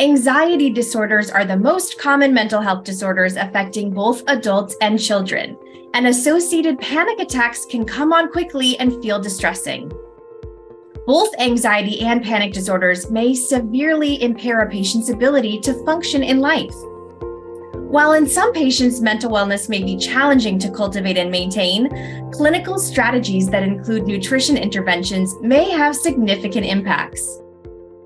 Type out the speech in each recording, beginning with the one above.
Anxiety disorders are the most common mental health disorders affecting both adults and children, and associated panic attacks can come on quickly and feel distressing. Both anxiety and panic disorders may severely impair a patient's ability to function in life. While in some patients, mental wellness may be challenging to cultivate and maintain, clinical strategies that include nutrition interventions may have significant impacts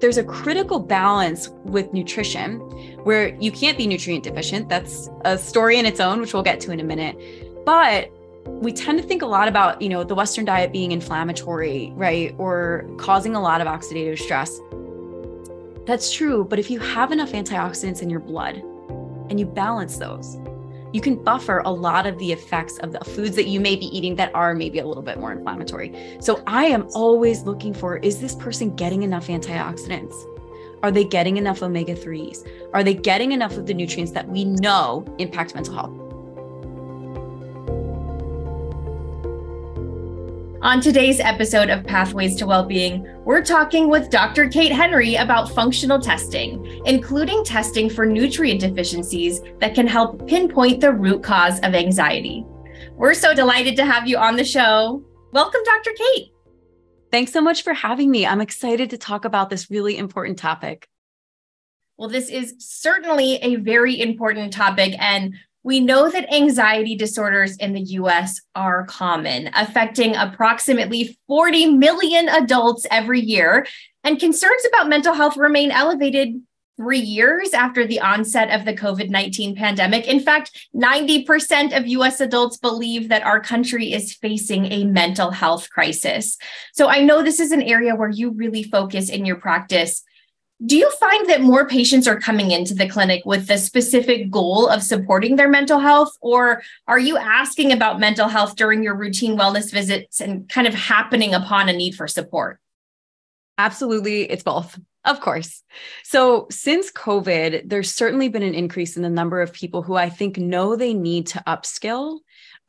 there's a critical balance with nutrition where you can't be nutrient deficient. That's a story in its own, which we'll get to in a minute. But we tend to think a lot about, you know, the Western diet being inflammatory, right? Or causing a lot of oxidative stress. That's true. But if you have enough antioxidants in your blood and you balance those, you can buffer a lot of the effects of the foods that you may be eating that are maybe a little bit more inflammatory. So I am always looking for is this person getting enough antioxidants? Are they getting enough omega 3s? Are they getting enough of the nutrients that we know impact mental health? On today's episode of Pathways to Wellbeing, we're talking with Dr. Kate Henry about functional testing, including testing for nutrient deficiencies that can help pinpoint the root cause of anxiety. We're so delighted to have you on the show. Welcome, Dr. Kate. Thanks so much for having me. I'm excited to talk about this really important topic. Well, this is certainly a very important topic. And we know that anxiety disorders in the US are common, affecting approximately 40 million adults every year, and concerns about mental health remain elevated three years after the onset of the COVID 19 pandemic. In fact, 90% of US adults believe that our country is facing a mental health crisis. So I know this is an area where you really focus in your practice. Do you find that more patients are coming into the clinic with the specific goal of supporting their mental health? Or are you asking about mental health during your routine wellness visits and kind of happening upon a need for support? Absolutely. It's both, of course. So, since COVID, there's certainly been an increase in the number of people who I think know they need to upskill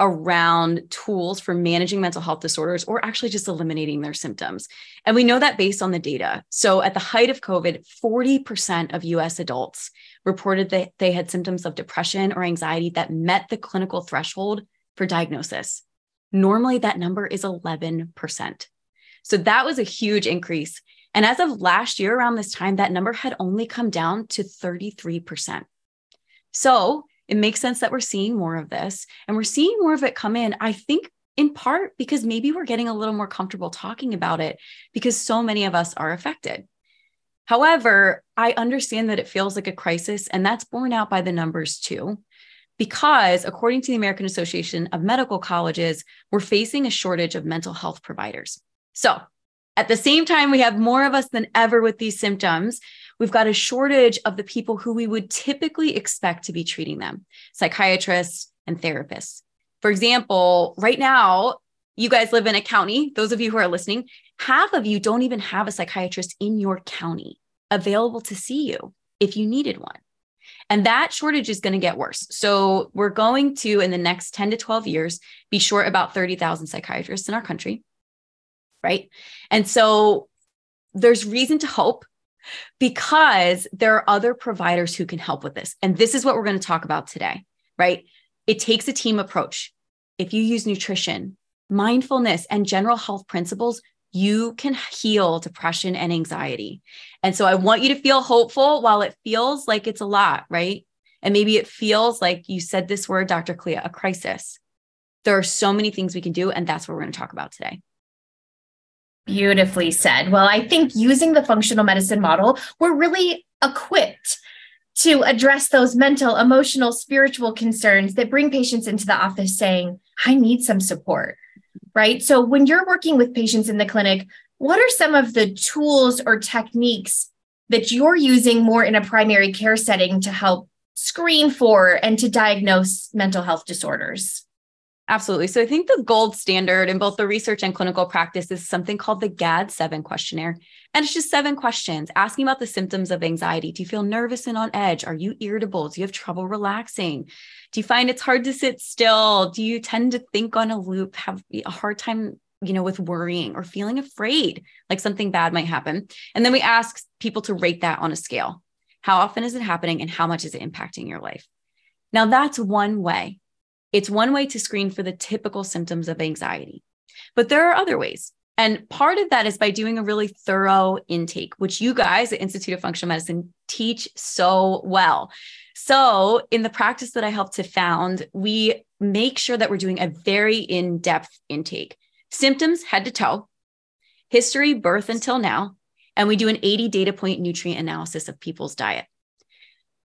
around tools for managing mental health disorders or actually just eliminating their symptoms. And we know that based on the data. So at the height of COVID, 40% of US adults reported that they had symptoms of depression or anxiety that met the clinical threshold for diagnosis. Normally, that number is 11%. So that was a huge increase. And as of last year, around this time, that number had only come down to 33%. So it makes sense that we're seeing more of this and we're seeing more of it come in. I think in part because maybe we're getting a little more comfortable talking about it because so many of us are affected. However, I understand that it feels like a crisis, and that's borne out by the numbers too. Because according to the American Association of Medical Colleges, we're facing a shortage of mental health providers. So, at the same time, we have more of us than ever with these symptoms. We've got a shortage of the people who we would typically expect to be treating them psychiatrists and therapists. For example, right now, you guys live in a county, those of you who are listening, half of you don't even have a psychiatrist in your county available to see you if you needed one. And that shortage is going to get worse. So, we're going to, in the next 10 to 12 years, be short about 30,000 psychiatrists in our country. Right. And so, there's reason to hope because there are other providers who can help with this. And this is what we're going to talk about today, right? It takes a team approach. If you use nutrition, mindfulness, and general health principles, you can heal depression and anxiety. And so I want you to feel hopeful while it feels like it's a lot, right? And maybe it feels like you said this word, Dr. Kalea, a crisis. There are so many things we can do. And that's what we're going to talk about today. Beautifully said. Well, I think using the functional medicine model, we're really equipped to address those mental, emotional, spiritual concerns that bring patients into the office saying, I need some support, right? So when you're working with patients in the clinic, what are some of the tools or techniques that you're using more in a primary care setting to help screen for and to diagnose mental health disorders? Absolutely. So I think the gold standard in both the research and clinical practice is something called the GAD 7 questionnaire. And it's just seven questions asking about the symptoms of anxiety. Do you feel nervous and on edge? Are you irritable? Do you have trouble relaxing? Do you find it's hard to sit still? Do you tend to think on a loop, have a hard time, you know, with worrying or feeling afraid like something bad might happen? And then we ask people to rate that on a scale. How often is it happening? And how much is it impacting your life? Now, that's one way. It's one way to screen for the typical symptoms of anxiety. But there are other ways. And part of that is by doing a really thorough intake, which you guys at Institute of Functional Medicine teach so well. So, in the practice that I helped to found, we make sure that we're doing a very in depth intake symptoms head to toe, history, birth until now, and we do an 80 data point nutrient analysis of people's diet.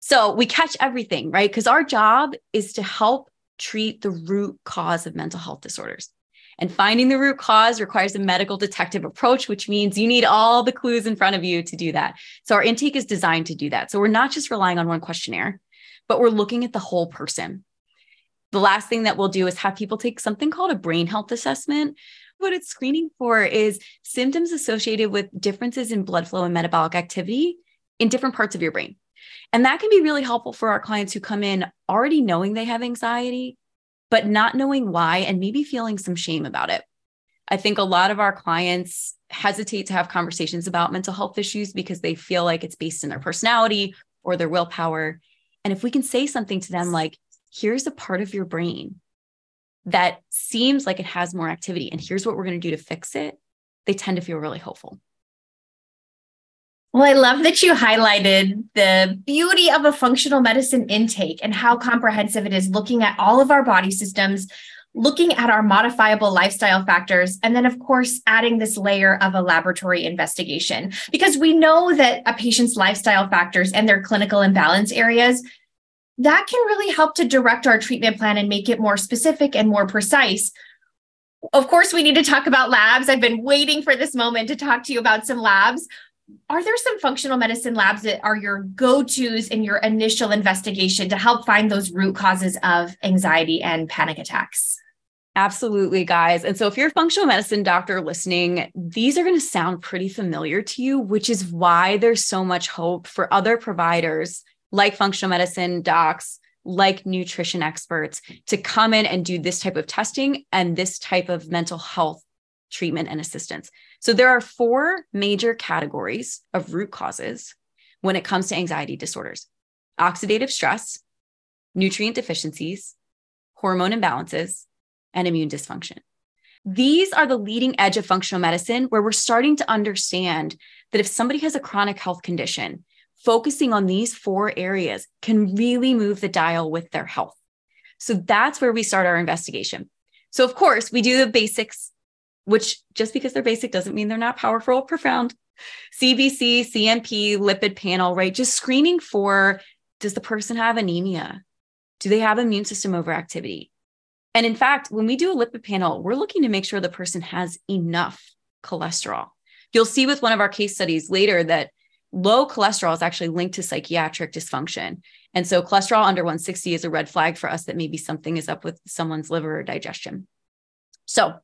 So, we catch everything, right? Because our job is to help treat the root cause of mental health disorders. And finding the root cause requires a medical detective approach, which means you need all the clues in front of you to do that. So our intake is designed to do that. So we're not just relying on one questionnaire, but we're looking at the whole person. The last thing that we'll do is have people take something called a brain health assessment. What it's screening for is symptoms associated with differences in blood flow and metabolic activity in different parts of your brain. And that can be really helpful for our clients who come in already knowing they have anxiety but not knowing why and maybe feeling some shame about it. I think a lot of our clients hesitate to have conversations about mental health issues because they feel like it's based in their personality or their willpower. And if we can say something to them like, here's a part of your brain that seems like it has more activity, and here's what we're going to do to fix it, they tend to feel really hopeful. Well, I love that you highlighted the beauty of a functional medicine intake and how comprehensive it is looking at all of our body systems, looking at our modifiable lifestyle factors, and then, of course, adding this layer of a laboratory investigation. Because we know that a patient's lifestyle factors and their clinical imbalance areas. That can really help to direct our treatment plan and make it more specific and more precise. Of course, we need to talk about labs. I've been waiting for this moment to talk to you about some labs are there some functional medicine labs that are your go-tos in your initial investigation to help find those root causes of anxiety and panic attacks Absolutely, guys. And so, if you're a functional medicine doctor listening, these are going to sound pretty familiar to you, which is why there's so much hope for other providers like functional medicine docs, like nutrition experts to come in and do this type of testing and this type of mental health treatment and assistance. So there are four major categories of root causes when it comes to anxiety disorders oxidative stress, nutrient deficiencies, hormone imbalances, and immune dysfunction. These are the leading edge of functional medicine where we're starting to understand that if somebody has a chronic health condition, focusing on these four areas can really move the dial with their health. So that's where we start our investigation. So, of course, we do the basics which just because they're basic doesn't mean they're not powerful, profound. CBC, CMP, lipid panel, right? Just screening for does the person have anemia? Do they have immune system overactivity? And in fact, when we do a lipid panel, we're looking to make sure the person has enough cholesterol. You'll see with one of our case studies later that low cholesterol is actually linked to psychiatric dysfunction. And so cholesterol under 160 is a red flag for us that maybe something is up with someone's liver or digestion. So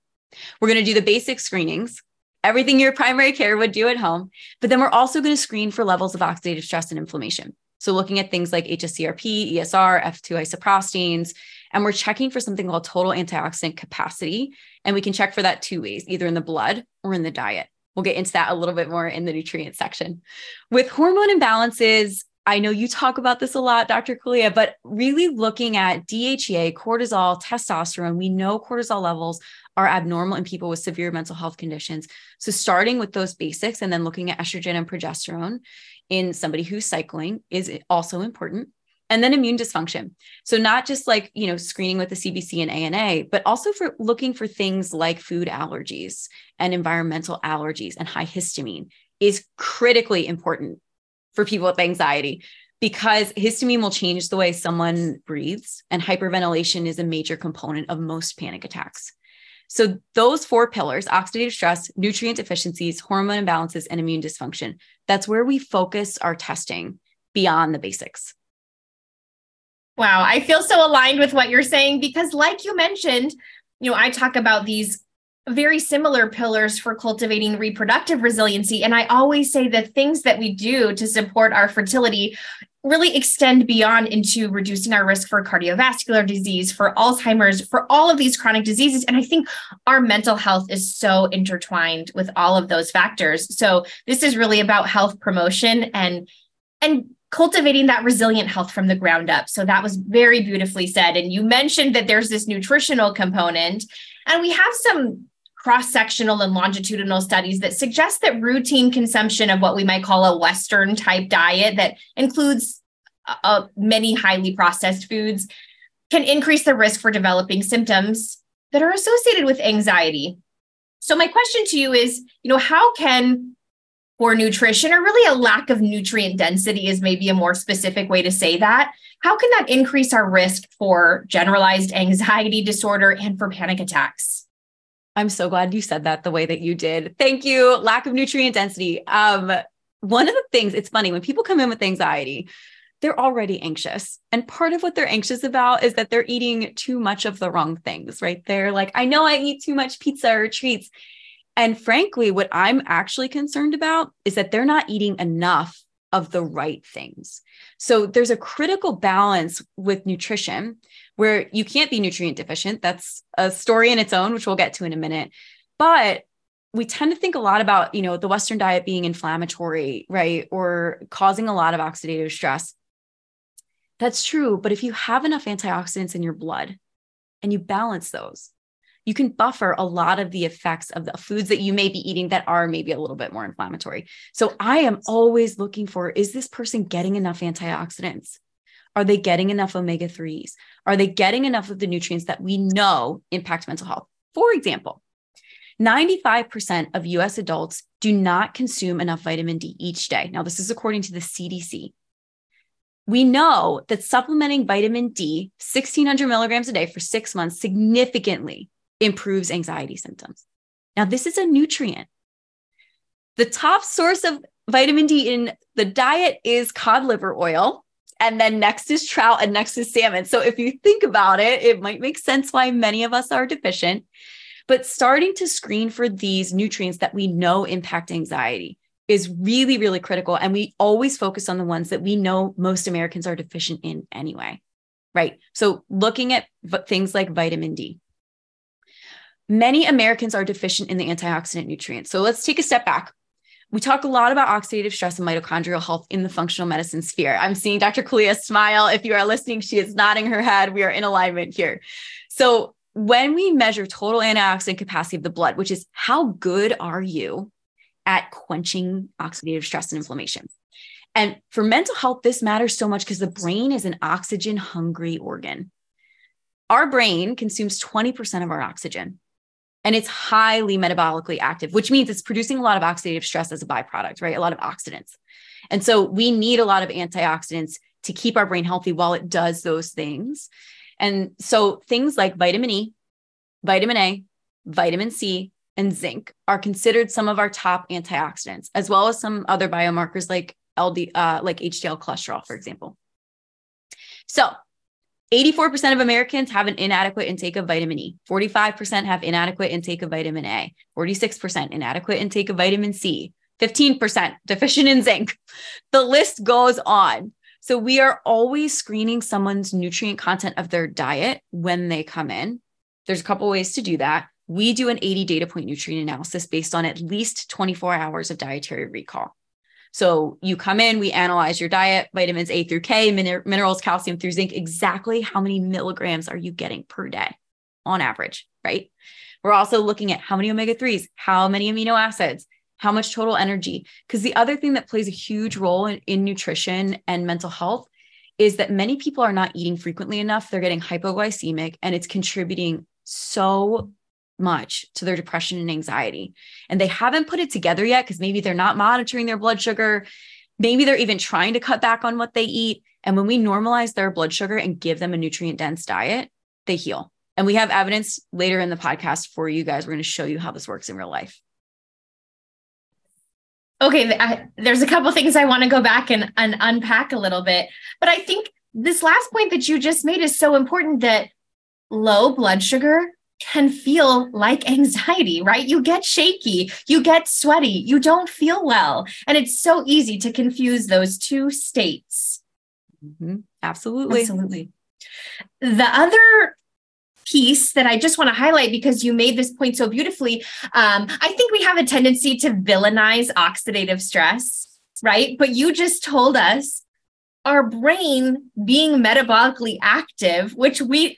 we're going to do the basic screenings, everything your primary care would do at home. But then we're also going to screen for levels of oxidative stress and inflammation. So looking at things like HSCRP, ESR, F2 isoprostanes, and we're checking for something called total antioxidant capacity. And we can check for that two ways, either in the blood or in the diet. We'll get into that a little bit more in the nutrient section. With hormone imbalances, I know you talk about this a lot, Dr. Kalea, but really looking at DHEA, cortisol, testosterone, we know cortisol levels are abnormal in people with severe mental health conditions. So, starting with those basics and then looking at estrogen and progesterone in somebody who's cycling is also important. And then immune dysfunction. So, not just like, you know, screening with the CBC and ANA, but also for looking for things like food allergies and environmental allergies and high histamine is critically important for people with anxiety because histamine will change the way someone breathes, and hyperventilation is a major component of most panic attacks. So, those four pillars oxidative stress, nutrient deficiencies, hormone imbalances, and immune dysfunction that's where we focus our testing beyond the basics. Wow, I feel so aligned with what you're saying because, like you mentioned, you know, I talk about these very similar pillars for cultivating reproductive resiliency. And I always say the things that we do to support our fertility really extend beyond into reducing our risk for cardiovascular disease, for Alzheimer's, for all of these chronic diseases. And I think our mental health is so intertwined with all of those factors. So this is really about health promotion and and cultivating that resilient health from the ground up. So that was very beautifully said. And you mentioned that there's this nutritional component, and we have some cross sectional and longitudinal studies that suggest that routine consumption of what we might call a Western type diet that includes uh, uh many highly processed foods can increase the risk for developing symptoms that are associated with anxiety. So my question to you is, you know, how can poor nutrition or really a lack of nutrient density is maybe a more specific way to say that, how can that increase our risk for generalized anxiety disorder and for panic attacks? I'm so glad you said that the way that you did. Thank you. Lack of nutrient density. Um, one of the things, it's funny when people come in with anxiety, they're already anxious. And part of what they're anxious about is that they're eating too much of the wrong things, right? They're like, I know I eat too much pizza or treats. And frankly, what I'm actually concerned about is that they're not eating enough of the right things. So there's a critical balance with nutrition where you can't be nutrient deficient. That's a story in its own, which we'll get to in a minute. But we tend to think a lot about, you know, the Western diet being inflammatory, right? Or causing a lot of oxidative stress. That's true. But if you have enough antioxidants in your blood and you balance those, you can buffer a lot of the effects of the foods that you may be eating that are maybe a little bit more inflammatory. So I am always looking for is this person getting enough antioxidants? Are they getting enough omega 3s? Are they getting enough of the nutrients that we know impact mental health? For example, 95% of US adults do not consume enough vitamin D each day. Now, this is according to the CDC we know that supplementing vitamin D, 1600 milligrams a day for six months, significantly improves anxiety symptoms. Now, this is a nutrient. The top source of vitamin D in the diet is cod liver oil. And then next is trout and next is salmon. So if you think about it, it might make sense why many of us are deficient. But starting to screen for these nutrients that we know impact anxiety is really, really critical. And we always focus on the ones that we know most Americans are deficient in anyway. Right. So looking at things like vitamin D. Many Americans are deficient in the antioxidant nutrients. So let's take a step back. We talk a lot about oxidative stress and mitochondrial health in the functional medicine sphere. I'm seeing Dr. Kalea smile. If you are listening, she is nodding her head. We are in alignment here. So when we measure total antioxidant capacity of the blood, which is how good are you at quenching oxidative stress and inflammation. And for mental health, this matters so much because the brain is an oxygen hungry organ. Our brain consumes 20% of our oxygen and it's highly metabolically active, which means it's producing a lot of oxidative stress as a byproduct, right? A lot of oxidants. And so we need a lot of antioxidants to keep our brain healthy while it does those things. And so things like vitamin E, vitamin A, vitamin C, and zinc are considered some of our top antioxidants, as well as some other biomarkers like LD, uh, like HDL cholesterol, for example. So, 84% of Americans have an inadequate intake of vitamin E. 45% have inadequate intake of vitamin A. 46% inadequate intake of vitamin C. 15% deficient in zinc. The list goes on. So we are always screening someone's nutrient content of their diet when they come in. There's a couple ways to do that we do an 80 data point nutrient analysis based on at least 24 hours of dietary recall. So you come in, we analyze your diet, vitamins A through K, min- minerals, calcium through zinc, exactly how many milligrams are you getting per day on average, right? We're also looking at how many omega 3s, how many amino acids, how much total energy. Because the other thing that plays a huge role in, in nutrition and mental health is that many people are not eating frequently enough. They're getting hypoglycemic and it's contributing so much to their depression and anxiety. And they haven't put it together yet because maybe they're not monitoring their blood sugar. Maybe they're even trying to cut back on what they eat. And when we normalize their blood sugar and give them a nutrient dense diet, they heal. And we have evidence later in the podcast for you guys. We're going to show you how this works in real life. Okay, I, there's a couple things I want to go back and, and unpack a little bit. But I think this last point that you just made is so important that low blood sugar can feel like anxiety, right? You get shaky, you get sweaty, you don't feel well. And it's so easy to confuse those two states. Mm-hmm. Absolutely. Absolutely. The other piece that I just want to highlight because you made this point so beautifully. Um, I think we have a tendency to villainize oxidative stress, right? But you just told us our brain being metabolically active, which we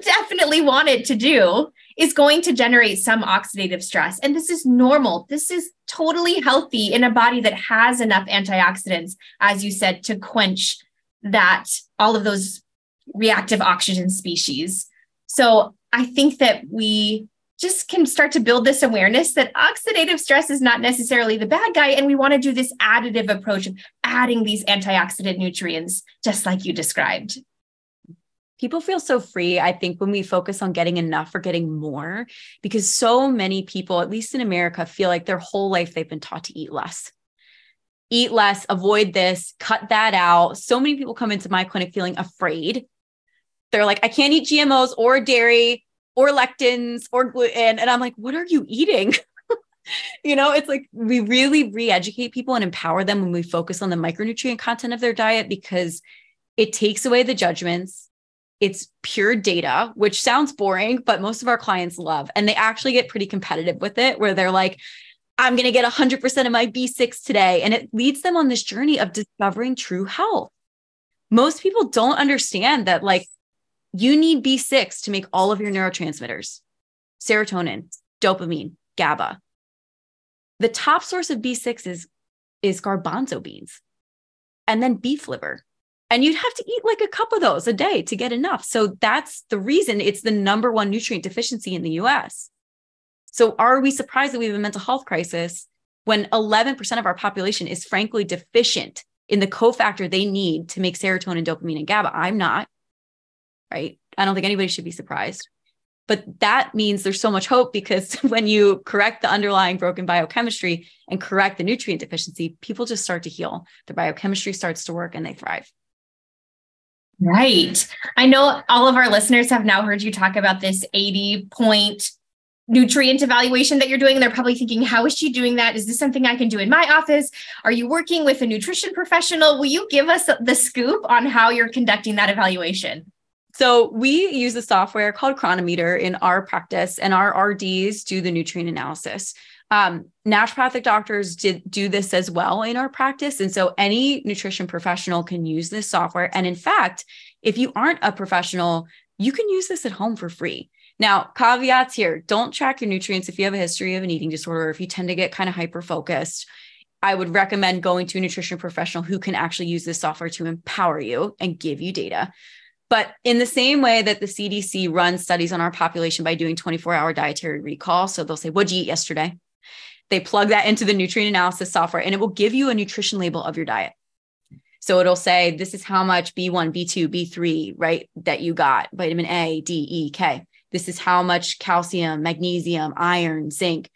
definitely want it to do, is going to generate some oxidative stress. And this is normal. This is totally healthy in a body that has enough antioxidants, as you said, to quench that all of those reactive oxygen species. So I think that we just can start to build this awareness that oxidative stress is not necessarily the bad guy. And we want to do this additive approach of adding these antioxidant nutrients, just like you described. People feel so free, I think, when we focus on getting enough or getting more, because so many people, at least in America, feel like their whole life they've been taught to eat less. Eat less, avoid this, cut that out. So many people come into my clinic feeling afraid. They're like, I can't eat GMOs or dairy or lectins or gluten. And I'm like, what are you eating? you know, it's like we really re educate people and empower them when we focus on the micronutrient content of their diet because it takes away the judgments. It's pure data, which sounds boring, but most of our clients love. And they actually get pretty competitive with it, where they're like, I'm going to get 100% of my B6 today. And it leads them on this journey of discovering true health. Most people don't understand that, like, you need B6 to make all of your neurotransmitters serotonin, dopamine, GABA. The top source of B6 is, is garbanzo beans and then beef liver. And you'd have to eat like a cup of those a day to get enough. So that's the reason it's the number one nutrient deficiency in the US. So are we surprised that we have a mental health crisis when 11% of our population is frankly deficient in the cofactor they need to make serotonin, dopamine, and GABA? I'm not right? I don't think anybody should be surprised. But that means there's so much hope because when you correct the underlying broken biochemistry and correct the nutrient deficiency, people just start to heal. The biochemistry starts to work and they thrive. Right. I know all of our listeners have now heard you talk about this 80 point nutrient evaluation that you're doing. They're probably thinking, how is she doing that? Is this something I can do in my office? Are you working with a nutrition professional? Will you give us the scoop on how you're conducting that evaluation? So we use a software called Cronometer in our practice, and our RDs do the nutrient analysis. Um, naturopathic doctors did do this as well in our practice, and so any nutrition professional can use this software. And in fact, if you aren't a professional, you can use this at home for free. Now, caveats here: don't track your nutrients if you have a history of an eating disorder, if you tend to get kind of hyper focused. I would recommend going to a nutrition professional who can actually use this software to empower you and give you data. But in the same way that the CDC runs studies on our population by doing 24 hour dietary recall, so they'll say, What'd you eat yesterday? They plug that into the nutrient analysis software and it will give you a nutrition label of your diet. So it'll say, This is how much B1, B2, B3, right, that you got vitamin A, D, E, K. This is how much calcium, magnesium, iron, zinc.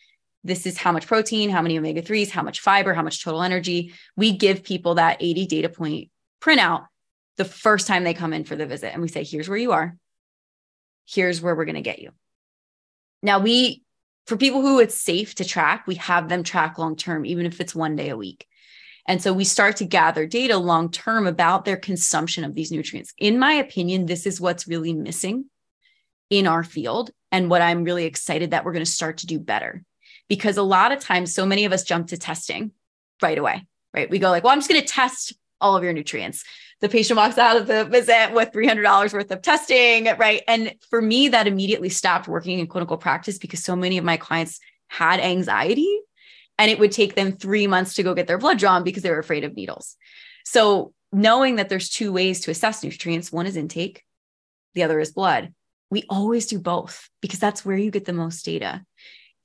This is how much protein, how many omega 3s, how much fiber, how much total energy. We give people that 80 data point printout the first time they come in for the visit and we say, here's where you are. Here's where we're going to get you. Now, we, for people who it's safe to track, we have them track long term, even if it's one day a week. And so we start to gather data long term about their consumption of these nutrients. In my opinion, this is what's really missing in our field and what I'm really excited that we're going to start to do better. Because a lot of times, so many of us jump to testing right away, right? We go like, well, I'm just going to test all of your nutrients the patient walks out of the visit with $300 worth of testing, right? And for me, that immediately stopped working in clinical practice because so many of my clients had anxiety and it would take them three months to go get their blood drawn because they were afraid of needles. So, knowing that there's two ways to assess nutrients one is intake, the other is blood. We always do both because that's where you get the most data.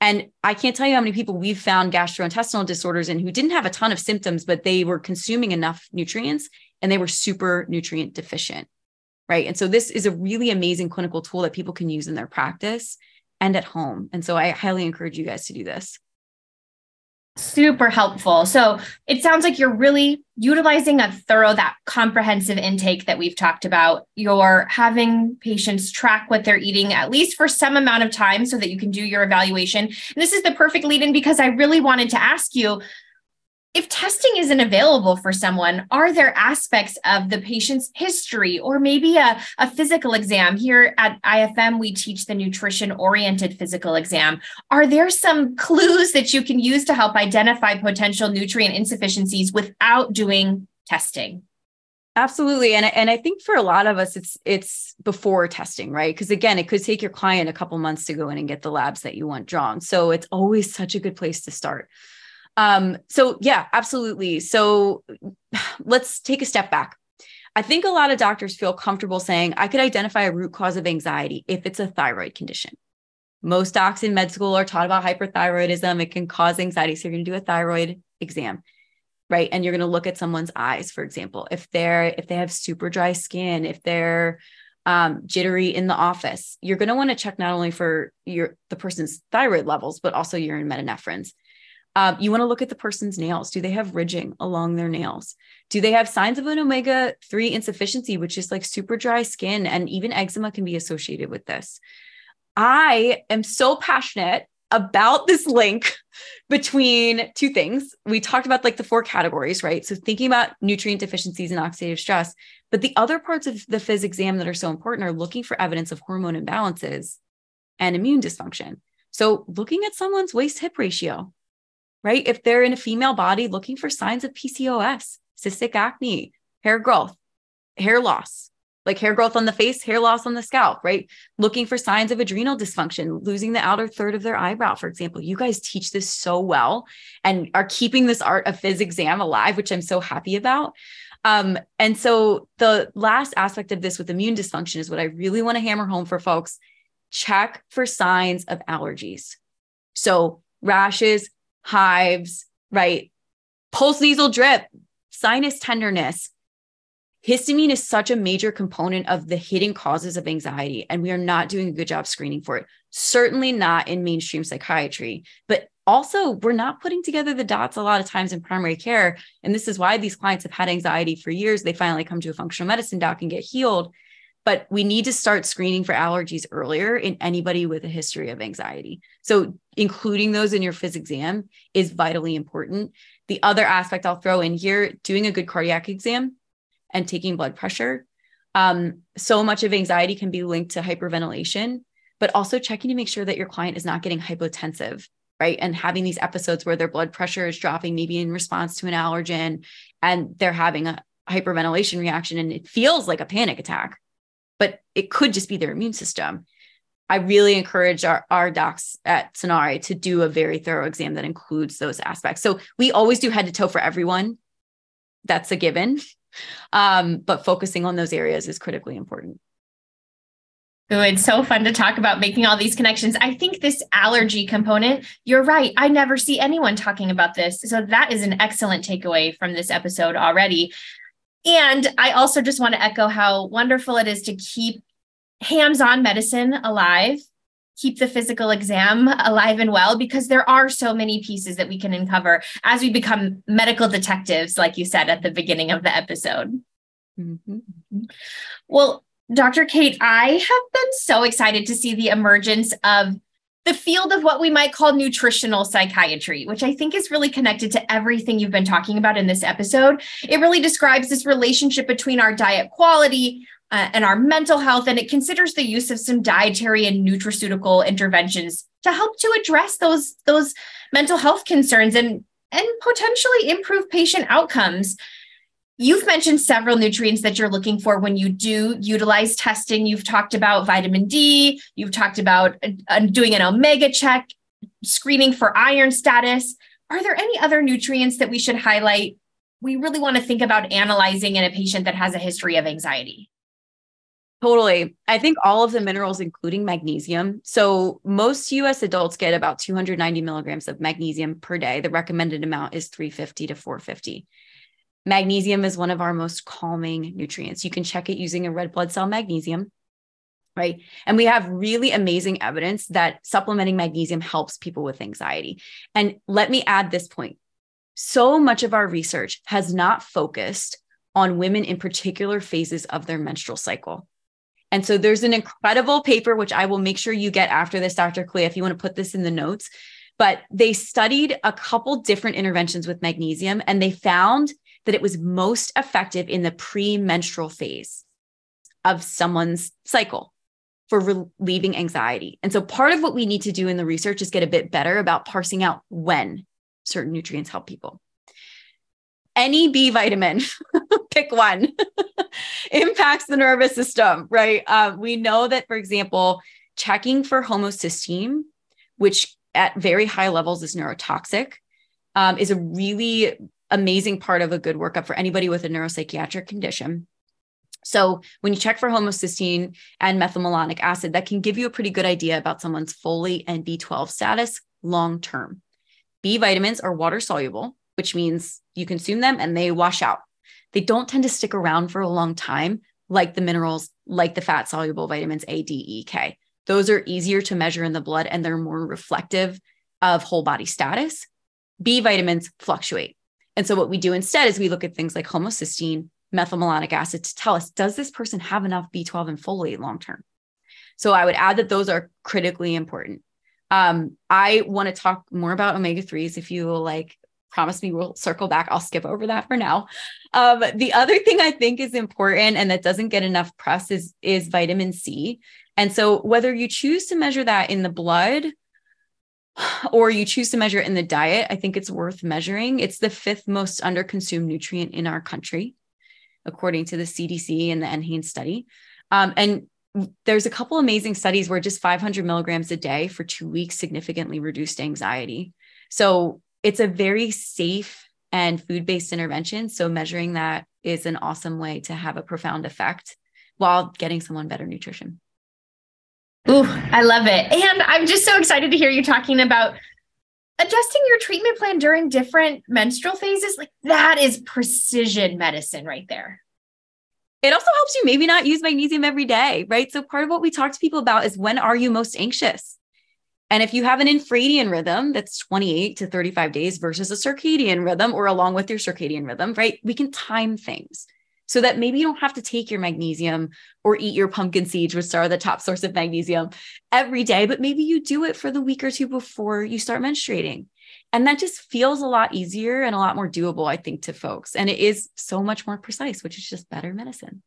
And I can't tell you how many people we've found gastrointestinal disorders in who didn't have a ton of symptoms, but they were consuming enough nutrients and they were super nutrient deficient. Right. And so this is a really amazing clinical tool that people can use in their practice and at home. And so I highly encourage you guys to do this. Super helpful. So it sounds like you're really utilizing a thorough, that comprehensive intake that we've talked about. You're having patients track what they're eating at least for some amount of time so that you can do your evaluation. And this is the perfect lead in because I really wanted to ask you if testing isn't available for someone, are there aspects of the patient's history or maybe a, a physical exam? Here at IFM, we teach the nutrition oriented physical exam. Are there some clues that you can use to help identify potential nutrient insufficiencies without doing testing? Absolutely. And, and I think for a lot of us, it's it's before testing, right? Because again, it could take your client a couple months to go in and get the labs that you want drawn. So it's always such a good place to start. Um, so yeah, absolutely. So let's take a step back. I think a lot of doctors feel comfortable saying, I could identify a root cause of anxiety if it's a thyroid condition. Most docs in med school are taught about hyperthyroidism. It can cause anxiety. So you're going to do a thyroid exam right and you're going to look at someone's eyes for example if they're if they have super dry skin if they're um, jittery in the office you're going to want to check not only for your the person's thyroid levels but also urine metanephrines um, you want to look at the person's nails do they have ridging along their nails do they have signs of an omega-3 insufficiency which is like super dry skin and even eczema can be associated with this i am so passionate about this link between two things. We talked about like the four categories, right? So thinking about nutrient deficiencies and oxidative stress, but the other parts of the phys exam that are so important are looking for evidence of hormone imbalances and immune dysfunction. So looking at someone's waist hip ratio, right? If they're in a female body, looking for signs of PCOS, cystic acne, hair growth, hair loss, like hair growth on the face, hair loss on the scalp, right? Looking for signs of adrenal dysfunction, losing the outer third of their eyebrow, for example. You guys teach this so well and are keeping this art of phys exam alive, which I'm so happy about. Um, and so the last aspect of this with immune dysfunction is what I really want to hammer home for folks. Check for signs of allergies. So rashes, hives, right? Post nasal drip, sinus tenderness, histamine is such a major component of the hidden causes of anxiety, and we are not doing a good job screening for it. Certainly not in mainstream psychiatry, but also we're not putting together the dots a lot of times in primary care. And this is why these clients have had anxiety for years. They finally come to a functional medicine doc and get healed. But we need to start screening for allergies earlier in anybody with a history of anxiety. So, including those in your phys exam is vitally important. The other aspect I'll throw in here doing a good cardiac exam and taking blood pressure. Um, so much of anxiety can be linked to hyperventilation, but also checking to make sure that your client is not getting hypotensive, right? And having these episodes where their blood pressure is dropping, maybe in response to an allergen, and they're having a hyperventilation reaction and it feels like a panic attack, but it could just be their immune system. I really encourage our, our docs at Sanare to do a very thorough exam that includes those aspects. So we always do head to toe for everyone. That's a given. Um, but focusing on those areas is critically important. Good. So fun to talk about making all these connections. I think this allergy component, you're right. I never see anyone talking about this. So that is an excellent takeaway from this episode already. And I also just want to echo how wonderful it is to keep hands on medicine alive keep the physical exam alive and well because there are so many pieces that we can uncover as we become medical detectives, like you said at the beginning of the episode. Mm-hmm. Well, Dr. Kate, I have been so excited to see the emergence of the field of what we might call nutritional psychiatry, which I think is really connected to everything you've been talking about in this episode. It really describes this relationship between our diet quality, uh, and our mental health. And it considers the use of some dietary and nutraceutical interventions to help to address those, those mental health concerns and, and potentially improve patient outcomes. You've mentioned several nutrients that you're looking for when you do utilize testing. You've talked about vitamin D, you've talked about uh, doing an omega check, screening for iron status. Are there any other nutrients that we should highlight? We really want to think about analyzing in a patient that has a history of anxiety. Totally. I think all of the minerals, including magnesium. So, most US adults get about 290 milligrams of magnesium per day. The recommended amount is 350 to 450. Magnesium is one of our most calming nutrients. You can check it using a red blood cell magnesium, right? And we have really amazing evidence that supplementing magnesium helps people with anxiety. And let me add this point so much of our research has not focused on women in particular phases of their menstrual cycle. And so there's an incredible paper, which I will make sure you get after this, Dr. Kalea, if you want to put this in the notes. But they studied a couple different interventions with magnesium and they found that it was most effective in the premenstrual phase of someone's cycle for relieving anxiety. And so part of what we need to do in the research is get a bit better about parsing out when certain nutrients help people. Any B vitamin, pick one. impacts the nervous system, right? Uh, we know that, for example, checking for homocysteine, which at very high levels is neurotoxic, um, is a really amazing part of a good workup for anybody with a neuropsychiatric condition. So when you check for homocysteine and methylmalonic acid, that can give you a pretty good idea about someone's folate and B12 status long term. B vitamins are water soluble, which means you consume them and they wash out. They don't tend to stick around for a long time, like the minerals, like the fat soluble vitamins A, D, E, K. Those are easier to measure in the blood and they're more reflective of whole body status. B vitamins fluctuate. And so, what we do instead is we look at things like homocysteine, methylmalonic acid to tell us does this person have enough B12 and folate long term? So, I would add that those are critically important. Um, I want to talk more about omega 3s if you will like promise me we'll circle back. I'll skip over that for now. Um, the other thing I think is important and that doesn't get enough press is, is vitamin C. And so whether you choose to measure that in the blood or you choose to measure it in the diet, I think it's worth measuring. It's the fifth most underconsumed nutrient in our country, according to the CDC and the NHANES study. Um, and there's a couple amazing studies where just 500 milligrams a day for two weeks significantly reduced anxiety. So it's a very safe and food based intervention. So, measuring that is an awesome way to have a profound effect while getting someone better nutrition. Ooh, I love it. And I'm just so excited to hear you talking about adjusting your treatment plan during different menstrual phases. Like that is precision medicine right there. It also helps you maybe not use magnesium every day, right? So, part of what we talk to people about is when are you most anxious? And if you have an infradian rhythm that's 28 to 35 days versus a circadian rhythm or along with your circadian rhythm, right? We can time things so that maybe you don't have to take your magnesium or eat your pumpkin seeds, which are the top source of magnesium every day, but maybe you do it for the week or two before you start menstruating. And that just feels a lot easier and a lot more doable, I think, to folks. And it is so much more precise, which is just better medicine.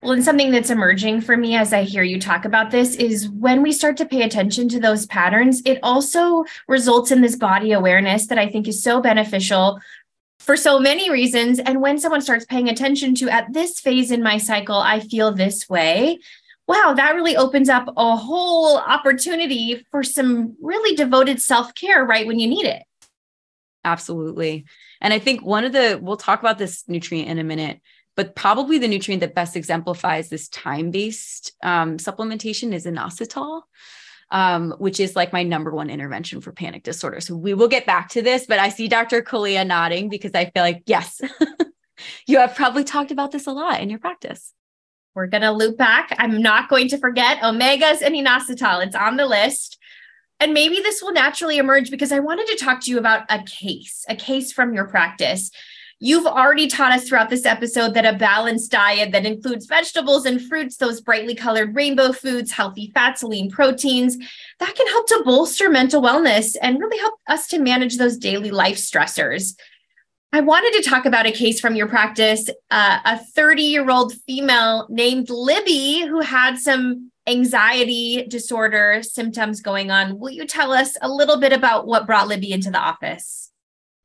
Well, and something that's emerging for me as I hear you talk about this is when we start to pay attention to those patterns, it also results in this body awareness that I think is so beneficial for so many reasons. And when someone starts paying attention to at this phase in my cycle, I feel this way. Wow, that really opens up a whole opportunity for some really devoted self care right when you need it. Absolutely. And I think one of the, we'll talk about this nutrient in a minute but probably the nutrient that best exemplifies this time based um, supplementation is inositol. Um, which is like my number one intervention for panic disorder. So we will get back to this, but I see Dr. Kalea nodding because I feel like, yes, you have probably talked about this a lot in your practice. We're going to loop back. I'm not going to forget omegas and inositol. It's on the list. And maybe this will naturally emerge because I wanted to talk to you about a case, a case from your practice. You've already taught us throughout this episode that a balanced diet that includes vegetables and fruits, those brightly colored rainbow foods, healthy fats, lean proteins, that can help to bolster mental wellness and really help us to manage those daily life stressors. I wanted to talk about a case from your practice uh, a 30 year old female named Libby who had some anxiety disorder symptoms going on. Will you tell us a little bit about what brought Libby into the office?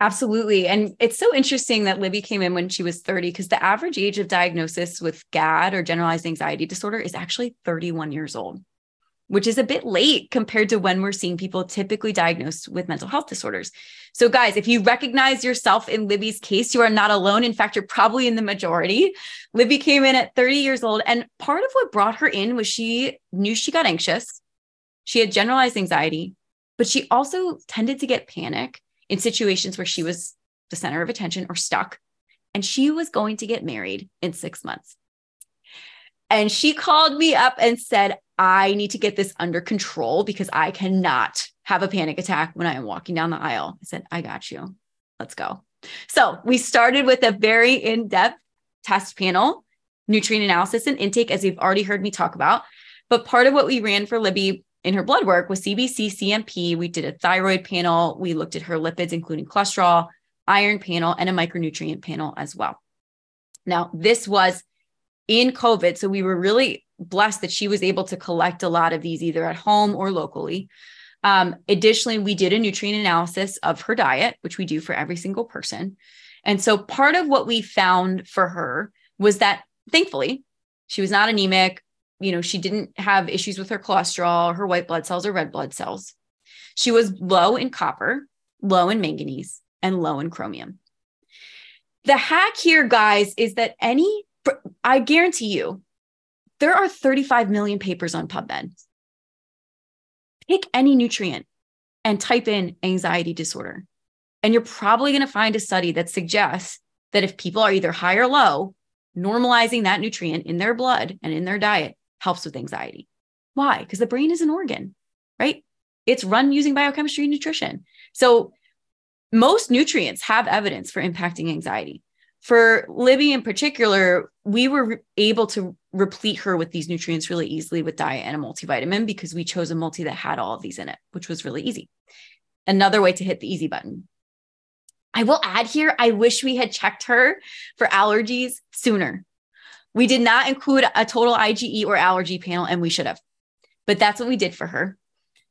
Absolutely. And it's so interesting that Libby came in when she was 30 because the average age of diagnosis with GAD or generalized anxiety disorder is actually 31 years old, which is a bit late compared to when we're seeing people typically diagnosed with mental health disorders. So, guys, if you recognize yourself in Libby's case, you are not alone. In fact, you're probably in the majority. Libby came in at 30 years old. And part of what brought her in was she knew she got anxious, she had generalized anxiety, but she also tended to get panic in situations where she was the center of attention or stuck. And she was going to get married in six months. And she called me up and said, I need to get this under control because I cannot have a panic attack when I am walking down the aisle. I said, I got you. Let's go. So we started with a very in depth test panel, nutrient analysis and intake, as you've already heard me talk about. But part of what we ran for Libby in her blood work was CBC, CMP. We did a thyroid panel. We looked at her lipids, including cholesterol, iron panel, and a micronutrient panel as well. Now, this was in COVID. So we were really blessed that she was able to collect a lot of these either at home or locally. Um, additionally, we did a nutrient analysis of her diet, which we do for every single person. And so part of what we found for her was that thankfully, she was not anemic. You know, she didn't have issues with her cholesterol, her white blood cells, or red blood cells. She was low in copper, low in manganese, and low in chromium. The hack here, guys, is that any, I guarantee you, there are 35 million papers on PubMed. Pick any nutrient and type in anxiety disorder. And you're probably going to find a study that suggests that if people are either high or low, normalizing that nutrient in their blood and in their diet helps with anxiety. Why? Because the brain is an organ, right? It's run using biochemistry and nutrition. So most nutrients have evidence for impacting anxiety. For Libby in particular, we were able to replete her with these nutrients really easily with diet and a multivitamin because we chose a multi that had all of these in it, which was really easy. Another way to hit the easy button I will add here, I wish we had checked her for allergies sooner. We did not include a total IgE or allergy panel, and we should have. But that's what we did for her.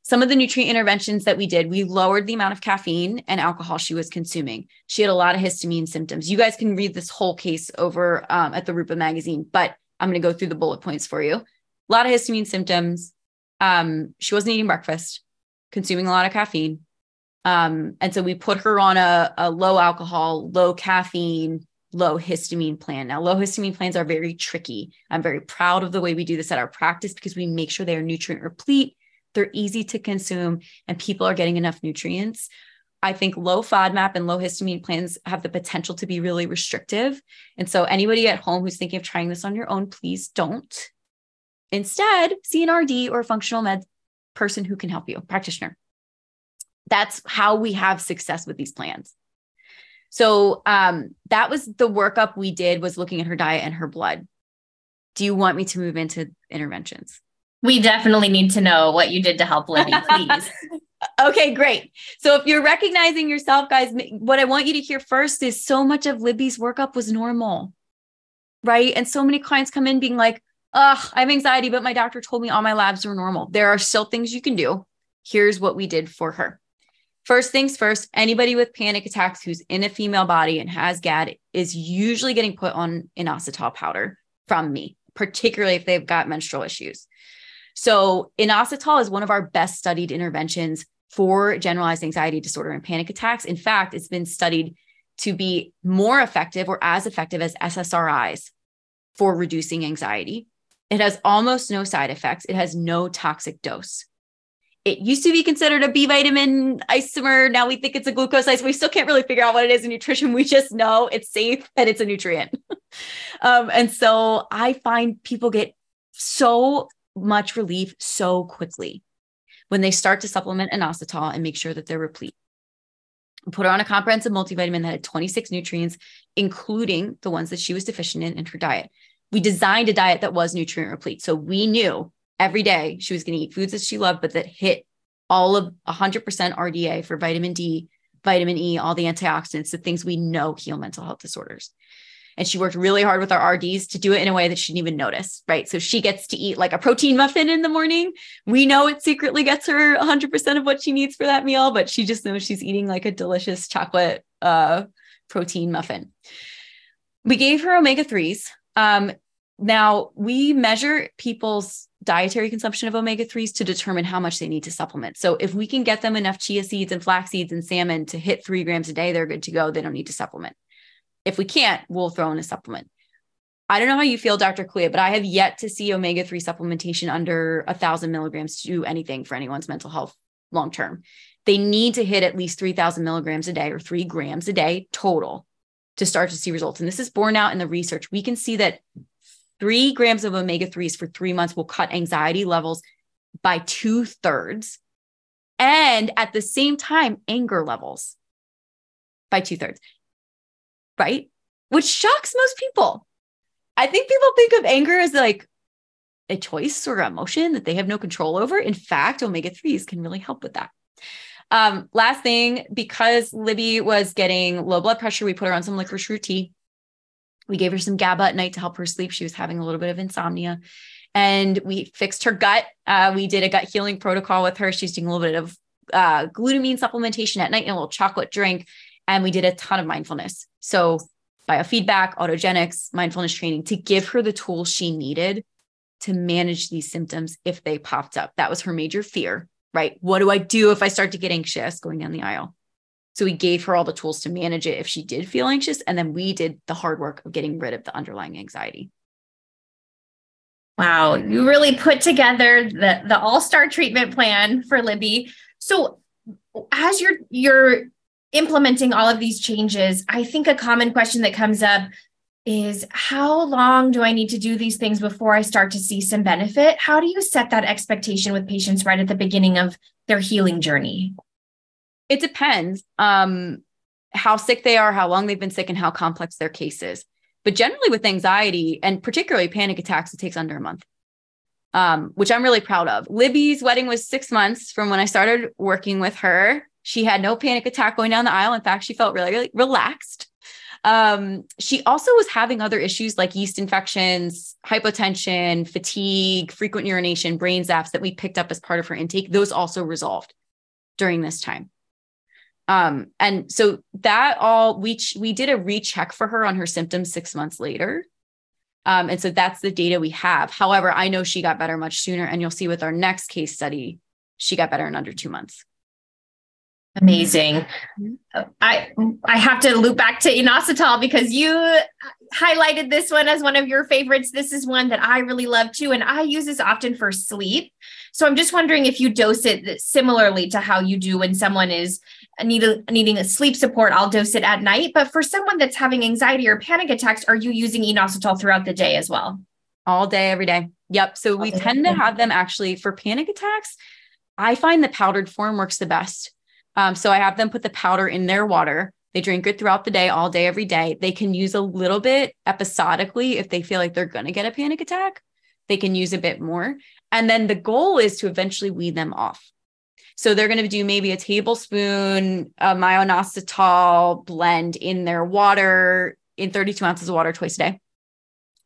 Some of the nutrient interventions that we did, we lowered the amount of caffeine and alcohol she was consuming. She had a lot of histamine symptoms. You guys can read this whole case over um, at the Rupa magazine, but I'm going to go through the bullet points for you. A lot of histamine symptoms. Um, she wasn't eating breakfast, consuming a lot of caffeine, um, and so we put her on a, a low alcohol, low caffeine, low histamine plan. Now, low histamine plans are very tricky. I'm very proud of the way we do this at our practice because we make sure they are nutrient replete, they're easy to consume, and people are getting enough nutrients. I think low FODMAP and low histamine plans have the potential to be really restrictive. And so, anybody at home who's thinking of trying this on your own, please don't. Instead, see an RD or a functional med person who can help you, practitioner that's how we have success with these plans. So um, that was the workup we did was looking at her diet and her blood. Do you want me to move into interventions? We definitely need to know what you did to help Libby, please. okay, great. So if you're recognizing yourself, guys, what I want you to hear first is so much of Libby's workup was normal, right? And so many clients come in being like, "Ugh, I have anxiety, but my doctor told me all my labs were normal." There are still things you can do. Here's what we did for her. First things first, anybody with panic attacks who's in a female body and has GAD is usually getting put on inositol powder from me, particularly if they've got menstrual issues. So, inositol is one of our best studied interventions for generalized anxiety disorder and panic attacks. In fact, it's been studied to be more effective or as effective as SSRIs for reducing anxiety. It has almost no side effects, it has no toxic dose it used to be considered a B vitamin isomer. Now we think it's a glucose isomer. We still can't really figure out what it is in nutrition. We just know it's safe and it's a nutrient. um, and so I find people get so much relief so quickly when they start to supplement inositol and make sure that they're replete. Put her on a comprehensive multivitamin that had 26 nutrients, including the ones that she was deficient in in her diet. We designed a diet that was nutrient replete. So we knew every day she was going to eat foods that she loved, but that hit all of 100% RDA for vitamin D, vitamin E, all the antioxidants, the things we know heal mental health disorders. And she worked really hard with our RDs to do it in a way that she didn't even notice, right? So she gets to eat like a protein muffin in the morning. We know it secretly gets her 100% of what she needs for that meal, but she just knows she's eating like a delicious chocolate uh, protein muffin. We gave her omega 3s. Um, now, we measure people's dietary consumption of omega 3s to determine how much they need to supplement. So if we can get them enough chia seeds and flax seeds and salmon to hit three grams a day, they're good to go. They don't need to supplement. If we can't, we'll throw in a supplement. I don't know how you feel, Dr. Kalea, but I have yet to see omega 3 supplementation under a thousand milligrams to do anything for anyone's mental health long term. They need to hit at least 3,000 milligrams a day or three grams a day total to start to see results. And this is borne out in the research. We can see that three grams of omega 3s for three months will cut anxiety levels by two thirds. And at the same time, anger levels by two thirds, right? Which shocks most people. I think people think of anger as like a choice or emotion that they have no control over. In fact, omega 3s can really help with that. Um, last thing, because Libby was getting low blood pressure, we put her on some licorice root tea. We gave her some GABA at night to help her sleep. She was having a little bit of insomnia. And we fixed her gut. Uh, we did a gut healing protocol with her. She's doing a little bit of uh, glutamine supplementation at night and a little chocolate drink. And we did a ton of mindfulness. So biofeedback, autogenics, mindfulness training to give her the tools she needed to manage these symptoms if they popped up. That was her major fear, right? What do I do if I start to get anxious going down the aisle? So we gave her all the tools to manage it if she did feel anxious. And then we did the hard work of getting rid of the underlying anxiety. Wow, you really put together the, the all-star treatment plan for Libby. So as you're you're implementing all of these changes, I think a common question that comes up is how long do I need to do these things before I start to see some benefit? How do you set that expectation with patients right at the beginning of their healing journey? It depends um, how sick they are, how long they've been sick, and how complex their case is. But generally, with anxiety and particularly panic attacks, it takes under a month, um, which I'm really proud of. Libby's wedding was six months from when I started working with her. She had no panic attack going down the aisle. In fact, she felt really, really relaxed. Um, she also was having other issues like yeast infections, hypotension, fatigue, frequent urination, brain zaps that we picked up as part of her intake. Those also resolved during this time. Um, and so that all we we did a recheck for her on her symptoms six months later. Um, and so that's the data we have. However, I know she got better much sooner, and you'll see with our next case study, she got better in under two months. Amazing. Mm-hmm. I I have to loop back to inositol because you highlighted this one as one of your favorites. This is one that I really love too, and I use this often for sleep. So I'm just wondering if you dose it similarly to how you do when someone is need a, needing a sleep support. I'll dose it at night. But for someone that's having anxiety or panic attacks, are you using inositol throughout the day as well? All day, every day. Yep. So we tend to have them actually for panic attacks. I find the powdered form works the best. Um, so I have them put the powder in their water. They drink it throughout the day, all day, every day. They can use a little bit episodically if they feel like they're going to get a panic attack. They can use a bit more. And then the goal is to eventually weed them off. So they're going to do maybe a tablespoon of myo-inositol blend in their water in 32 ounces of water twice a day.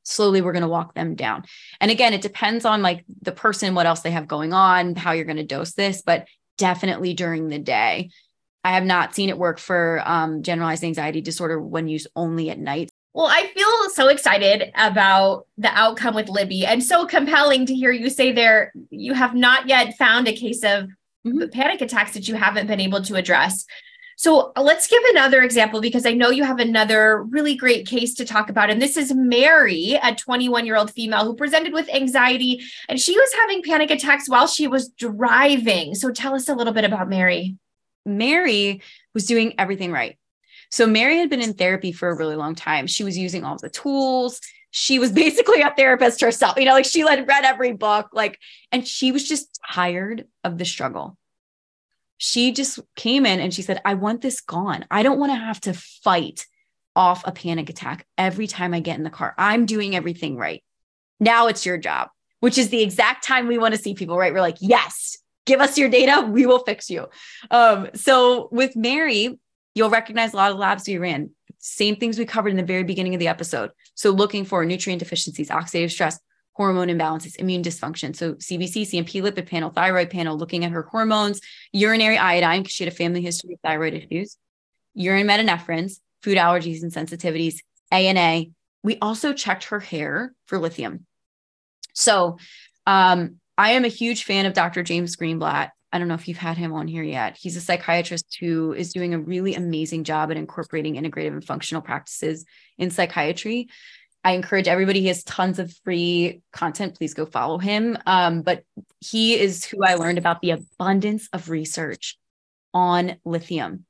Slowly, we're going to walk them down. And again, it depends on like the person, what else they have going on, how you're going to dose this, but definitely during the day. I have not seen it work for um, generalized anxiety disorder when used only at night. Well, I feel so excited about the outcome with Libby and so compelling to hear you say there you have not yet found a case of mm-hmm. panic attacks that you haven't been able to address. So let's give another example because I know you have another really great case to talk about. And this is Mary, a 21 year old female who presented with anxiety and she was having panic attacks while she was driving. So tell us a little bit about Mary. Mary was doing everything right. So Mary had been in therapy for a really long time. She was using all the tools. She was basically a therapist herself. You know, like she had read every book, like, and she was just tired of the struggle. She just came in and she said, I want this gone. I don't want to have to fight off a panic attack every time I get in the car. I'm doing everything right. Now it's your job, which is the exact time we want to see people, right? We're like, yes, give us your data. We will fix you. Um, so with Mary, you'll recognize a lot of labs we ran. Same things we covered in the very beginning of the episode. So looking for nutrient deficiencies, oxidative stress, hormone imbalances, immune dysfunction. So CBC, CMP, lipid panel, thyroid panel, looking at her hormones, urinary iodine, because she had a family history of thyroid issues, urine metanephrines, food allergies and sensitivities, ANA. We also checked her hair for lithium. So um, I am a huge fan of Dr. James Greenblatt. I don't know if you've had him on here yet. He's a psychiatrist who is doing a really amazing job at incorporating integrative and functional practices in psychiatry. I encourage everybody. He has tons of free content. Please go follow him. Um, but he is who I learned about the abundance of research on lithium.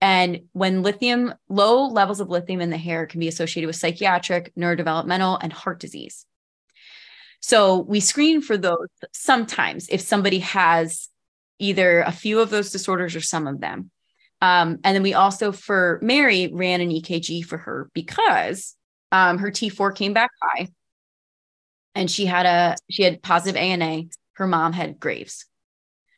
And when lithium, low levels of lithium in the hair can be associated with psychiatric, neurodevelopmental, and heart disease. So we screen for those sometimes if somebody has either a few of those disorders or some of them. Um, and then we also, for Mary, ran an EKG for her because um, her T4 came back high and she had a she had positive ANA. Her mom had Graves.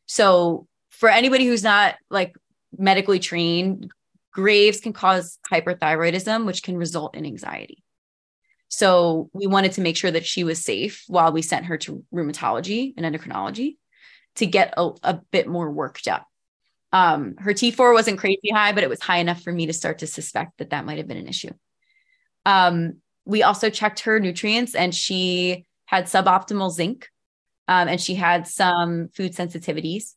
So for anybody who's not like medically trained, Graves can cause hyperthyroidism, which can result in anxiety. So we wanted to make sure that she was safe while we sent her to rheumatology and endocrinology to get a, a bit more worked up. Um, her T4 wasn't crazy high, but it was high enough for me to start to suspect that that might have been an issue. Um, we also checked her nutrients and she had suboptimal zinc um, and she had some food sensitivities.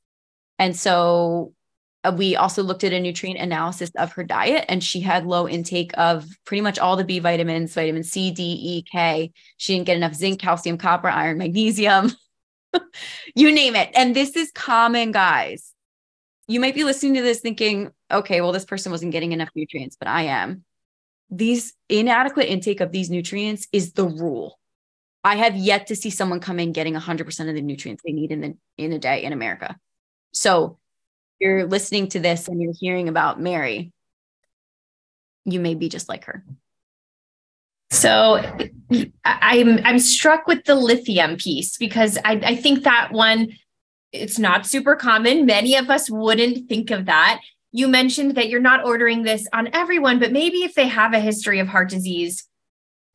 And so Uh, we also looked at a nutrient analysis of her diet and she had low intake of pretty much all the B vitamins, vitamin C, D, E, K. She didn't get enough zinc, calcium, copper, iron, magnesium, you name it. And this is common, guys. You might be listening to this thinking, okay, well, this person wasn't getting enough nutrients, but I am. These inadequate intake of these nutrients is the rule. I have yet to see someone come in getting 100% of the nutrients they need in the in a day in America. So you're listening to this and you're hearing about Mary, you may be just like her. So I'm I'm struck with the lithium piece because I, I think that one it's not super common. Many of us wouldn't think of that. You mentioned that you're not ordering this on everyone, but maybe if they have a history of heart disease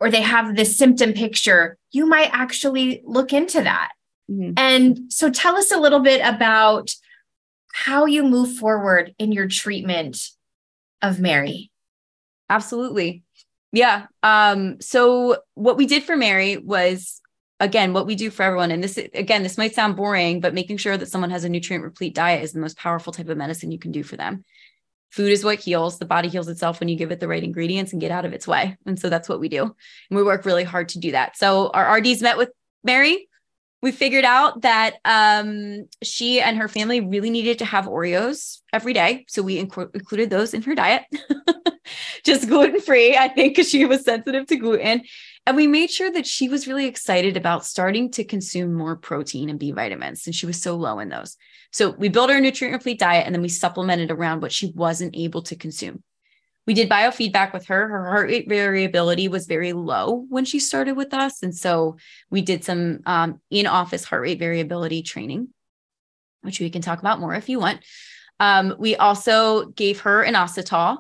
or they have this symptom picture, you might actually look into that. Mm-hmm. And so tell us a little bit about how you move forward in your treatment of Mary. Absolutely. Yeah. Um, so what we did for Mary was again what we do for everyone and this again this might sound boring but making sure that someone has a nutrient replete diet is the most powerful type of medicine you can do for them food is what heals the body heals itself when you give it the right ingredients and get out of its way and so that's what we do and we work really hard to do that so our rds met with mary we figured out that um, she and her family really needed to have Oreos every day. So we inc- included those in her diet, just gluten free, I think, because she was sensitive to gluten. And we made sure that she was really excited about starting to consume more protein and B vitamins since she was so low in those. So we built her nutrient replete diet and then we supplemented around what she wasn't able to consume. We did biofeedback with her. Her heart rate variability was very low when she started with us. And so we did some um, in office heart rate variability training, which we can talk about more if you want. Um, we also gave her an inositol.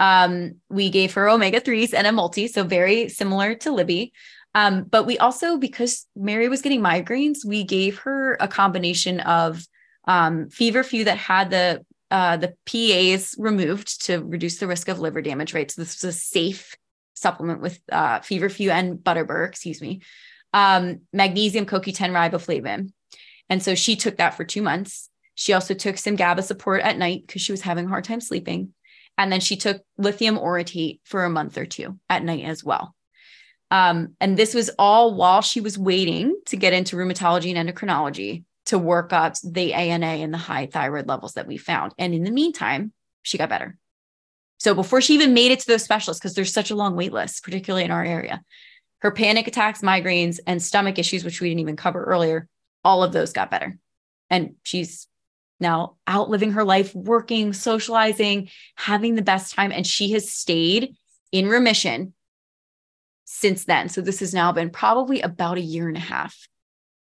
Um, we gave her omega 3s and a multi, so very similar to Libby. Um, but we also, because Mary was getting migraines, we gave her a combination of um, feverfew that had the uh, the PAs removed to reduce the risk of liver damage, right? So this was a safe supplement with uh, feverfew and butterbur, excuse me, um, magnesium CoQ10 riboflavin. And so she took that for two months. She also took some GABA support at night because she was having a hard time sleeping. And then she took lithium orotate for a month or two at night as well. Um, and this was all while she was waiting to get into rheumatology and endocrinology to work up the ANA and the high thyroid levels that we found. And in the meantime, she got better. So before she even made it to those specialists, because there's such a long wait list, particularly in our area, her panic attacks, migraines, and stomach issues, which we didn't even cover earlier, all of those got better. And she's now out living her life, working, socializing, having the best time. And she has stayed in remission since then. So this has now been probably about a year and a half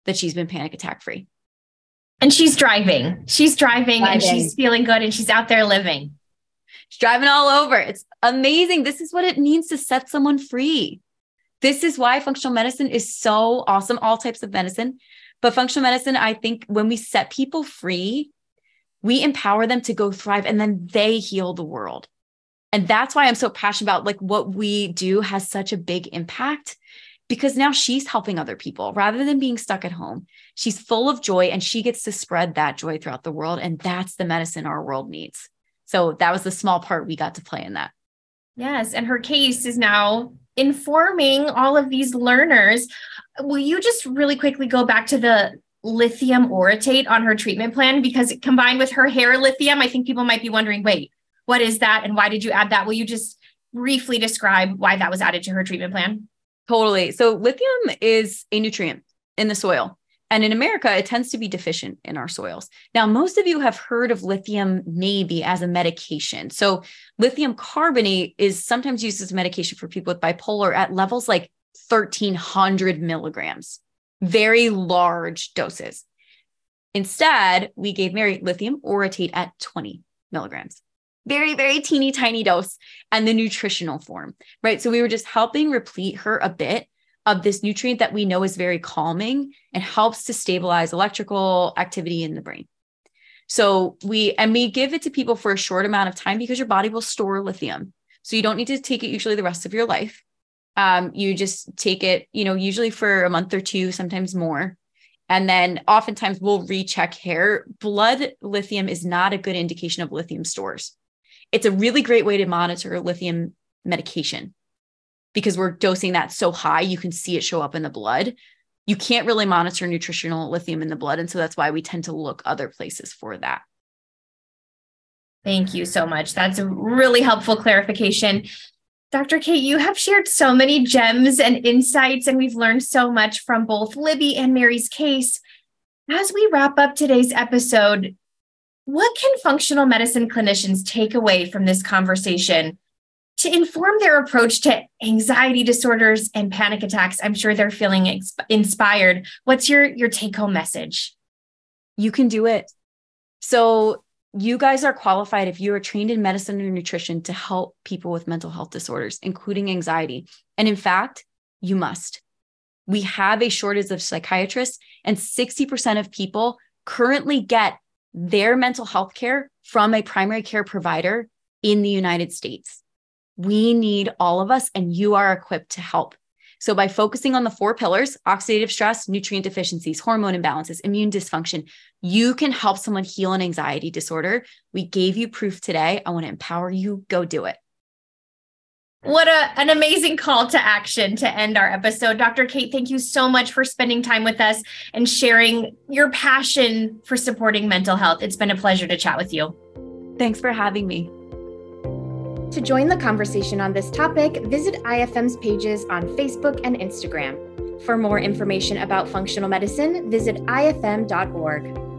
that she's been panic attack free. And she's driving. She's driving, driving, and she's feeling good and she's out there living. She's driving all over. It's amazing. This is what it means to set someone free. This is why functional medicine is so awesome, all types of medicine. But functional medicine, I think when we set people free, we empower them to go thrive and then they heal the world. And that's why I'm so passionate about like what we do has such a big impact because now she's helping other people rather than being stuck at home. She's full of joy and she gets to spread that joy throughout the world. And that's the medicine our world needs. So that was the small part we got to play in that. Yes. And her case is now informing all of these learners. Will you just really quickly go back to the lithium orotate on her treatment plan? Because combined with her hair lithium, I think people might be wondering wait, what is that? And why did you add that? Will you just briefly describe why that was added to her treatment plan? Totally. So lithium is a nutrient in the soil. And in America, it tends to be deficient in our soils. Now, most of you have heard of lithium maybe as a medication. So, lithium carbonate is sometimes used as medication for people with bipolar at levels like 1300 milligrams, very large doses. Instead, we gave Mary lithium orotate at 20 milligrams very, very teeny tiny dose and the nutritional form, right? So we were just helping replete her a bit of this nutrient that we know is very calming and helps to stabilize electrical activity in the brain. So we, and we give it to people for a short amount of time because your body will store lithium. So you don't need to take it usually the rest of your life. Um, you just take it, you know, usually for a month or two, sometimes more. And then oftentimes we'll recheck hair. Blood lithium is not a good indication of lithium stores. It's a really great way to monitor lithium medication because we're dosing that so high, you can see it show up in the blood. You can't really monitor nutritional lithium in the blood. And so that's why we tend to look other places for that. Thank you so much. That's a really helpful clarification. Dr. Kate, you have shared so many gems and insights, and we've learned so much from both Libby and Mary's case. As we wrap up today's episode, what can functional medicine clinicians take away from this conversation to inform their approach to anxiety disorders and panic attacks? I'm sure they're feeling inspired. What's your, your take home message? You can do it. So, you guys are qualified if you are trained in medicine or nutrition to help people with mental health disorders, including anxiety. And in fact, you must. We have a shortage of psychiatrists, and 60% of people currently get their mental health care from a primary care provider in the United States. We need all of us, and you are equipped to help. So, by focusing on the four pillars oxidative stress, nutrient deficiencies, hormone imbalances, immune dysfunction you can help someone heal an anxiety disorder. We gave you proof today. I want to empower you. Go do it. What a, an amazing call to action to end our episode. Dr. Kate, thank you so much for spending time with us and sharing your passion for supporting mental health. It's been a pleasure to chat with you. Thanks for having me. To join the conversation on this topic, visit IFM's pages on Facebook and Instagram. For more information about functional medicine, visit ifm.org.